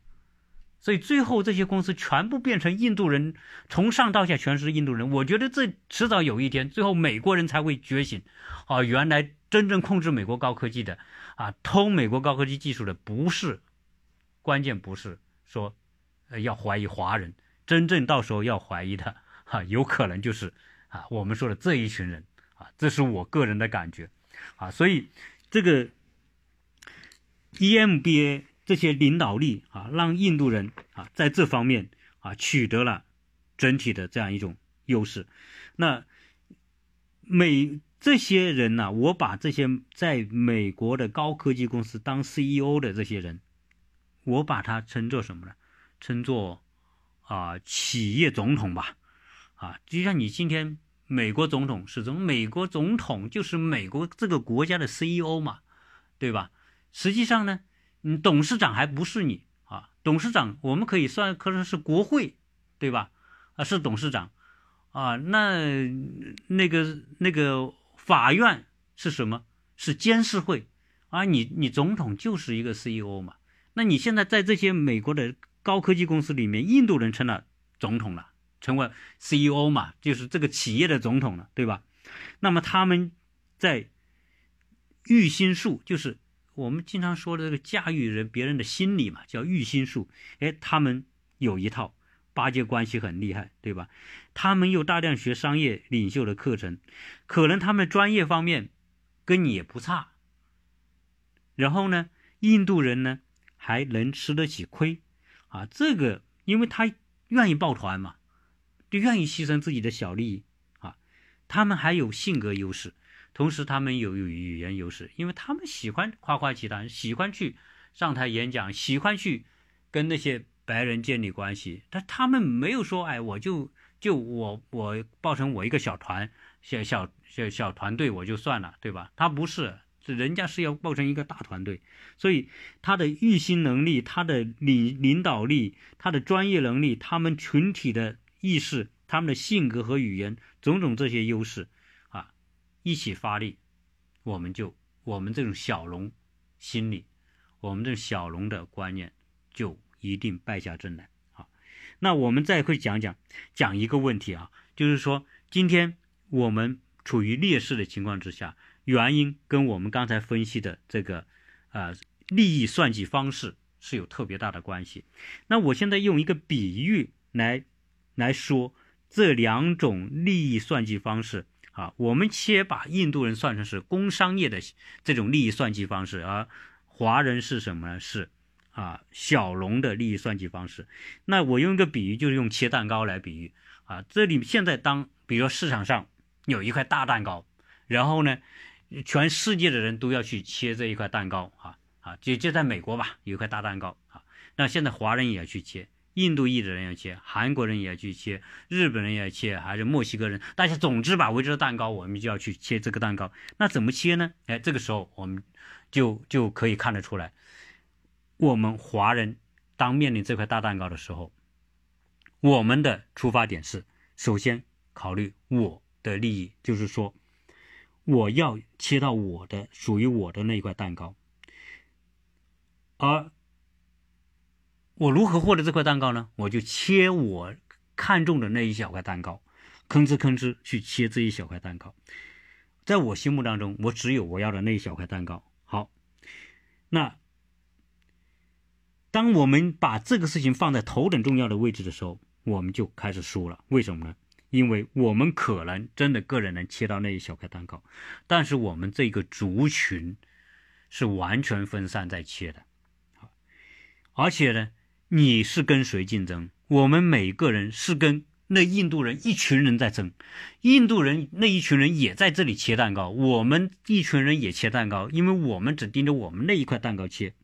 所以最后这些公司全部变成印度人，从上到下全是印度人。我觉得这迟早有一天，最后美国人才会觉醒。啊，原来真正控制美国高科技的，啊，偷美国高科技技术的不是，关键不是说，呃，要怀疑华人，真正到时候要怀疑的，哈，有可能就是啊，我们说的这一群人。啊这是我个人的感觉，啊，所以这个 EMBA 这些领导力啊，让印度人啊在这方面啊取得了整体的这样一种优势。那美这些人呢，我把这些在美国的高科技公司当 CEO 的这些人，我把它称作什么呢？称作啊企业总统吧，啊，就像你今天。美国总统是从美国总统就是美国这个国家的 CEO 嘛，对吧？实际上呢，嗯，董事长还不是你啊，董事长我们可以算可能是国会，对吧？啊，是董事长啊，那那个那个法院是什么？是监事会啊，你你总统就是一个 CEO 嘛。那你现在在这些美国的高科技公司里面，印度人成了总统了。成为 CEO 嘛，就是这个企业的总统了，对吧？那么他们在育心术，就是我们经常说的这个驾驭人别人的心理嘛，叫育心术。哎，他们有一套八阶关系很厉害，对吧？他们又大量学商业领袖的课程，可能他们专业方面跟你也不差。然后呢，印度人呢还能吃得起亏啊，这个因为他愿意抱团嘛。就愿意牺牲自己的小利益啊，他们还有性格优势，同时他们有有语言优势，因为他们喜欢夸夸其谈，喜欢去上台演讲，喜欢去跟那些白人建立关系。但他们没有说，哎，我就就我我抱成我一个小团小小小小团队我就算了，对吧？他不是，人家是要抱成一个大团队，所以他的预心能力、他的领领导力、他的专业能力、他们群体的。意识，他们的性格和语言，种种这些优势，一起发力，我们就我们这种小龙心理，我们这种小龙的观念，就一定败下阵来啊。那我们再会讲讲讲一个问题啊，就是说今天我们处于劣势的情况之下，原因跟我们刚才分析的这个啊利益算计方式是有特别大的关系。那我现在用一个比喻来。来说这两种利益算计方式啊，我们切把印度人算成是工商业的这种利益算计方式，而华人是什么呢？是啊小龙的利益算计方式。那我用一个比喻，就是用切蛋糕来比喻啊。这里现在当比如说市场上有一块大蛋糕，然后呢，全世界的人都要去切这一块蛋糕啊啊，就就在美国吧，有一块大蛋糕啊，那现在华人也要去切。印度裔的人要切，韩国人也要去切，日本人也要切，还是墨西哥人？大家总之吧，围着蛋糕，我们就要去切这个蛋糕。那怎么切呢？哎，这个时候我们就就可以看得出来，我们华人当面临这块大蛋糕的时候，我们的出发点是首先考虑我的利益，就是说我要切到我的属于我的那一块蛋糕，而。我如何获得这块蛋糕呢？我就切我看中的那一小块蛋糕，吭哧吭哧去切这一小块蛋糕。在我心目当中，我只有我要的那一小块蛋糕。好，那当我们把这个事情放在头等重要的位置的时候，我们就开始输了。为什么呢？因为我们可能真的个人能切到那一小块蛋糕，但是我们这个族群是完全分散在切的，而且呢。你是跟谁竞争？我们每个人是跟那印度人一群人在争，印度人那一群人也在这里切蛋糕，我们一群人也切蛋糕，因为我们只盯着我们那一块蛋糕切。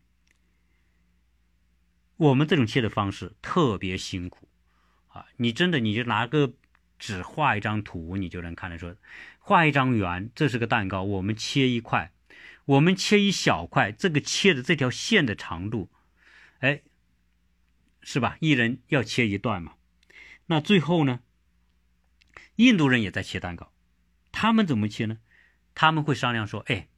我们这种切的方式特别辛苦啊！你真的你就拿个纸画一张图，你就能看得出，画一张圆，这是个蛋糕，我们切一块，我们切一小块，这个切的这条线的长度，哎，是吧？一人要切一段嘛。那最后呢？印度人也在切蛋糕，他们怎么切呢？他们会商量说：“哎，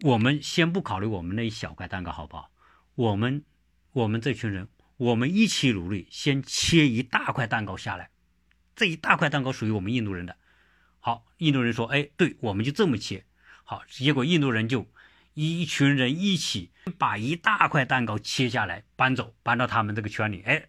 我们先不考虑我们那一小块蛋糕好不好？我们，我们这群人，我们一起努力，先切一大块蛋糕下来。这一大块蛋糕属于我们印度人的。好，印度人说：‘哎，对，我们就这么切。’好，结果印度人就一群人一起把一大块蛋糕切下来，搬走，搬到他们这个圈里。哎。”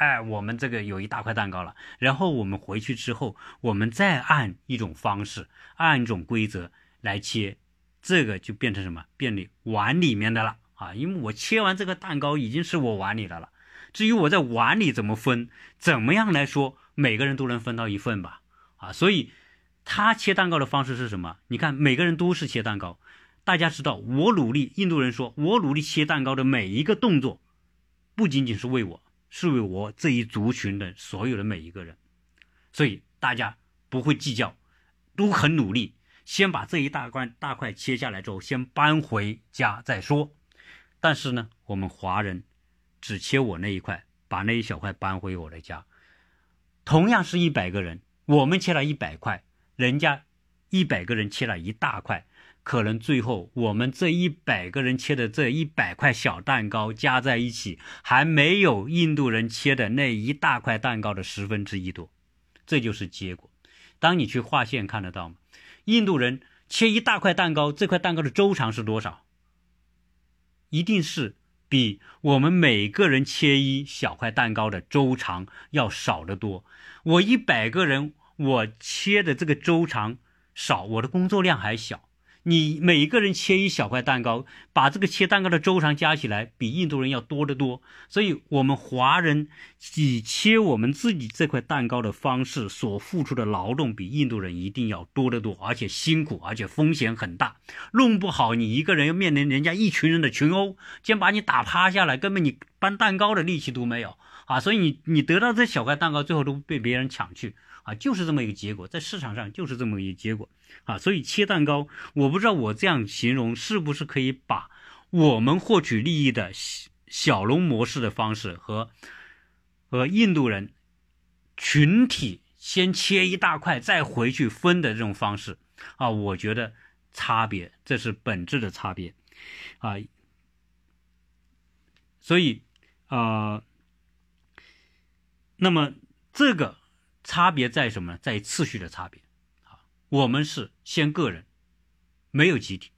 哎，我们这个有一大块蛋糕了，然后我们回去之后，我们再按一种方式，按一种规则来切，这个就变成什么？变成碗里面的了啊！因为我切完这个蛋糕已经是我碗里的了，至于我在碗里怎么分，怎么样来说，每个人都能分到一份吧？啊，所以他切蛋糕的方式是什么？你看，每个人都是切蛋糕，大家知道，我努力，印度人说我努力切蛋糕的每一个动作，不仅仅是为我。是为我这一族群的所有的每一个人，所以大家不会计较，都很努力，先把这一大块大块切下来之后，先搬回家再说。但是呢，我们华人只切我那一块，把那一小块搬回我的家。同样是一百个人，我们切了一百块，人家一百个人切了一大块。可能最后我们这一百个人切的这一百块小蛋糕加在一起，还没有印度人切的那一大块蛋糕的十分之一多，这就是结果。当你去画线看得到吗？印度人切一大块蛋糕，这块蛋糕的周长是多少？一定是比我们每个人切一小块蛋糕的周长要少得多。我一百个人，我切的这个周长少，我的工作量还小。你每一个人切一小块蛋糕，把这个切蛋糕的周长加起来，比印度人要多得多。所以，我们华人以切我们自己这块蛋糕的方式所付出的劳动，比印度人一定要多得多，而且辛苦，而且风险很大。弄不好，你一个人要面临人家一群人的群殴，先把你打趴下来，根本你搬蛋糕的力气都没有啊！所以，你你得到这小块蛋糕，最后都被别人抢去。啊，就是这么一个结果，在市场上就是这么一个结果啊，所以切蛋糕，我不知道我这样形容是不是可以把我们获取利益的小龙模式的方式和和印度人群体先切一大块再回去分的这种方式啊，我觉得差别这是本质的差别啊，所以啊，那么这个。差别在什么呢？在于次序的差别，啊，我们是先个人，没有集体，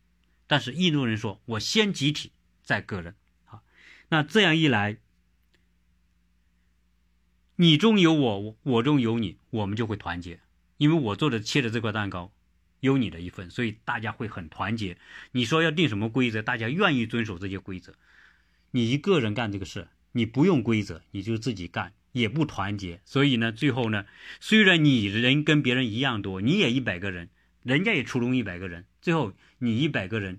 但是印度人说我先集体再个人，啊，那这样一来，你中有我，我中有你，我们就会团结，因为我做的切的这块蛋糕有你的一份，所以大家会很团结。你说要定什么规则，大家愿意遵守这些规则。你一个人干这个事，你不用规则，你就自己干。也不团结，所以呢，最后呢，虽然你人跟别人一样多，你也一百个人，人家也出动一百个人，最后你一百个人，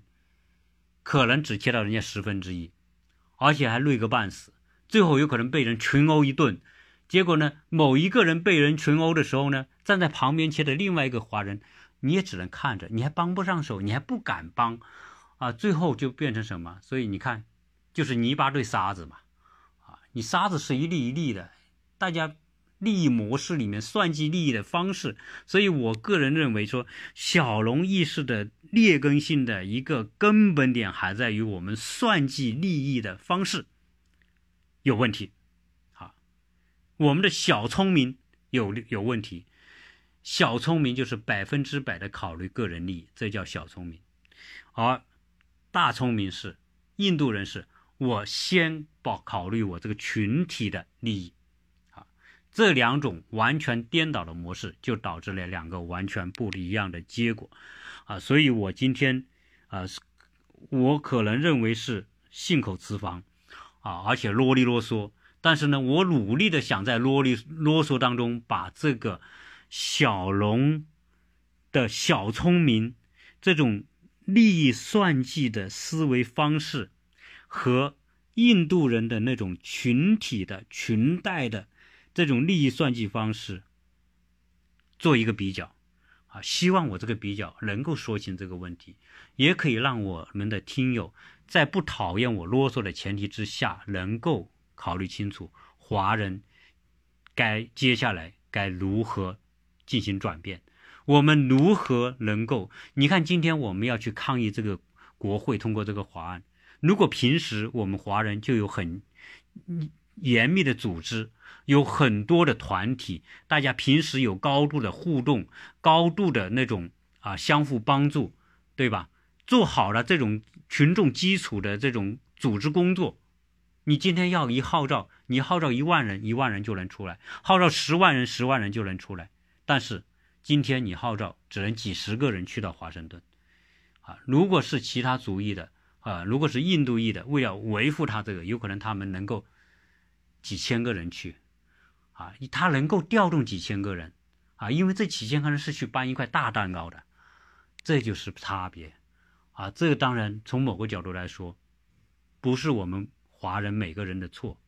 可能只切到人家十分之一，而且还累个半死，最后有可能被人群殴一顿，结果呢，某一个人被人群殴的时候呢，站在旁边切的另外一个华人，你也只能看着，你还帮不上手，你还不敢帮，啊，最后就变成什么？所以你看，就是泥巴对沙子嘛，啊，你沙子是一粒一粒的。大家利益模式里面算计利益的方式，所以我个人认为说，小农意识的劣根性的一个根本点还在于我们算计利益的方式有问题。好，我们的小聪明有有问题，小聪明就是百分之百的考虑个人利益，这叫小聪明，而大聪明是印度人是，我先保考虑我这个群体的利益。这两种完全颠倒的模式，就导致了两个完全不一样的结果，啊，所以我今天，啊，我可能认为是信口雌黄，啊，而且啰里啰嗦，但是呢，我努力的想在啰里啰嗦当中把这个小龙的小聪明，这种利益算计的思维方式和印度人的那种群体的群带的这种利益算计方式做一个比较。啊，希望我这个比较能够说清这个问题，也可以让我们的听友在不讨厌我啰嗦的前提之下，能够考虑清楚华人该接下来该如何进行转变。我们如何能够？你看，今天我们要去抗议这个国会通过这个法案，如果平时我们华人就有很严密的组织。有很多的团体，大家平时有高度的互动，高度的那种啊相互帮助，对吧？做好了这种群众基础的这种组织工作，你今天要一号召，你号召一万人，一万人就能出来；号召十万人，十万人就能出来。但是今天你号召只能几十个人去到华盛顿，啊，如果是其他族裔的啊，如果是印度裔的，为了维护他这个，有可能他们能够几千个人去。啊，他能够调动几千个人，啊，因为这几千个人是去搬一块大蛋糕的，这就是差别，啊，这个当然从某个角度来说，不是我们华人每个人的错，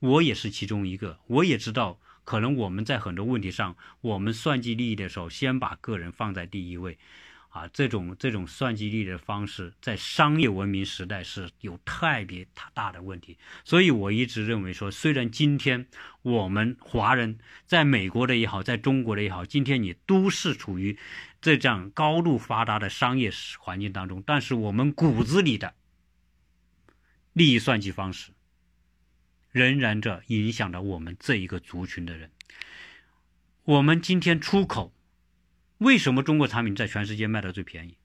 我也是其中一个，我也知道，可能我们在很多问题上，我们算计利益的时候，先把个人放在第一位。啊，这种这种算计力的方式，在商业文明时代是有特别大的问题。所以我一直认为说，虽然今天我们华人在美国的也好，在中国的也好，今天你都是处于这样高度发达的商业环境当中，但是我们骨子里的利益算计方式，仍然着影响着我们这一个族群的人。我们今天出口。为什么中国产品在全世界卖的最便宜？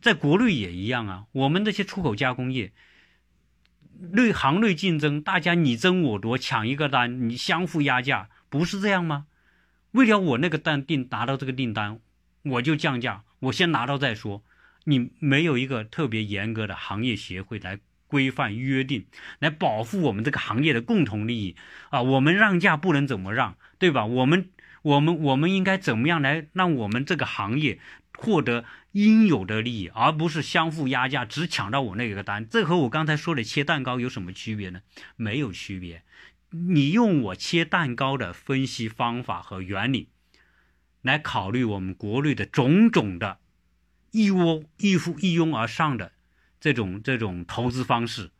在国内也一样啊。我们这些出口加工业，内行内竞争，大家你争我夺，抢一个单，你相互压价，不是这样吗？为了我那个单订拿到这个订单，我就降价，我先拿到再说。你没有一个特别严格的行业协会来规范约定，来保护我们这个行业的共同利益啊。我们让价不能怎么让，对吧？我们。我们我们应该怎么样来让我们这个行业获得应有的利益，而不是相互压价，只抢到我那个单？这和我刚才说的切蛋糕有什么区别呢？没有区别。你用我切蛋糕的分析方法和原理来考虑我们国内的种种的一窝一呼一拥而上的这种这种投资方式，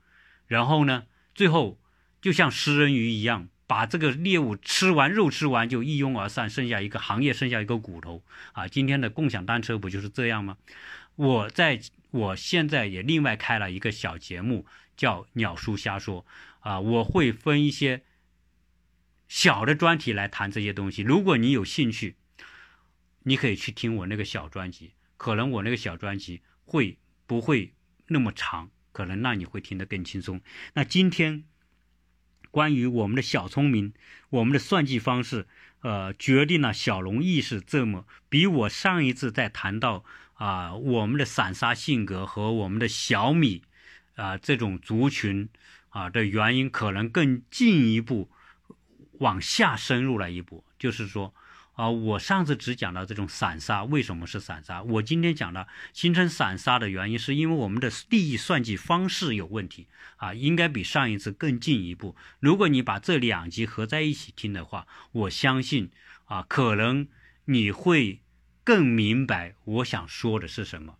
然后呢，最后就像食人鱼一样。把这个猎物吃完，肉吃完就一拥而散，剩下一个行业，剩下一个骨头啊！今天的共享单车不就是这样吗？我在我现在也另外开了一个小节目，叫“鸟叔瞎说”啊，我会分一些小的专题来谈这些东西。如果你有兴趣，你可以去听我那个小专辑，可能我那个小专辑会不会那么长，可能让你会听得更轻松。那今天。关于我们的小聪明，我们的算计方式，呃，决定了小龙意识这么比我上一次在谈到啊我们的散沙性格和我们的小米啊这种族群啊的原因，可能更进一步往下深入了一步，就是说。啊，我上次只讲到这种散沙为什么是散沙，我今天讲的形成散沙的原因，是因为我们的利益算计方式有问题啊，应该比上一次更进一步。如果你把这两集合在一起听的话，我相信啊，可能你会更明白我想说的是什么。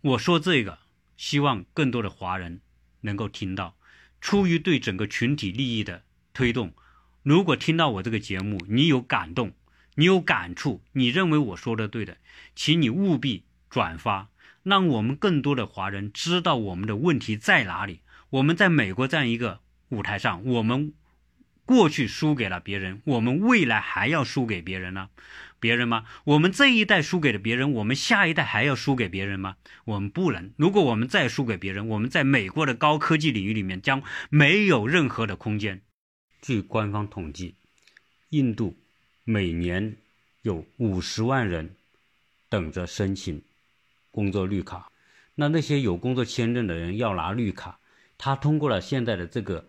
我说这个，希望更多的华人能够听到，出于对整个群体利益的推动。如果听到我这个节目，你有感动，你有感触，你认为我说的对的，请你务必转发，让我们更多的华人知道我们的问题在哪里。我们在美国这样一个舞台上，我们过去输给了别人，我们未来还要输给别人呢？别人吗？我们这一代输给了别人，我们下一代还要输给别人吗？我们不能。如果我们再输给别人，我们在美国的高科技领域里面将没有任何的空间。据官方统计，印度每年有五十万人等着申请工作绿卡。那那些有工作签证的人要拿绿卡，他通过了现在的这个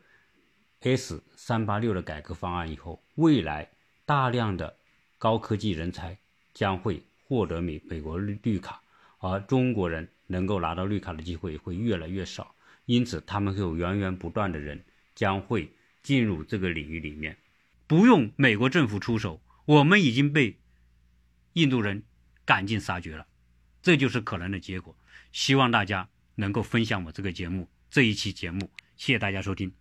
S 三八六的改革方案以后，未来大量的高科技人才将会获得美美国绿绿卡，而中国人能够拿到绿卡的机会会越来越少，因此他们会有源源不断的人将会进入这个领域里面，不用美国政府出手，我们已经被印度人赶尽杀绝了，这就是可能的结果。希望大家能够分享我这个节目这一期节目，谢谢大家收听。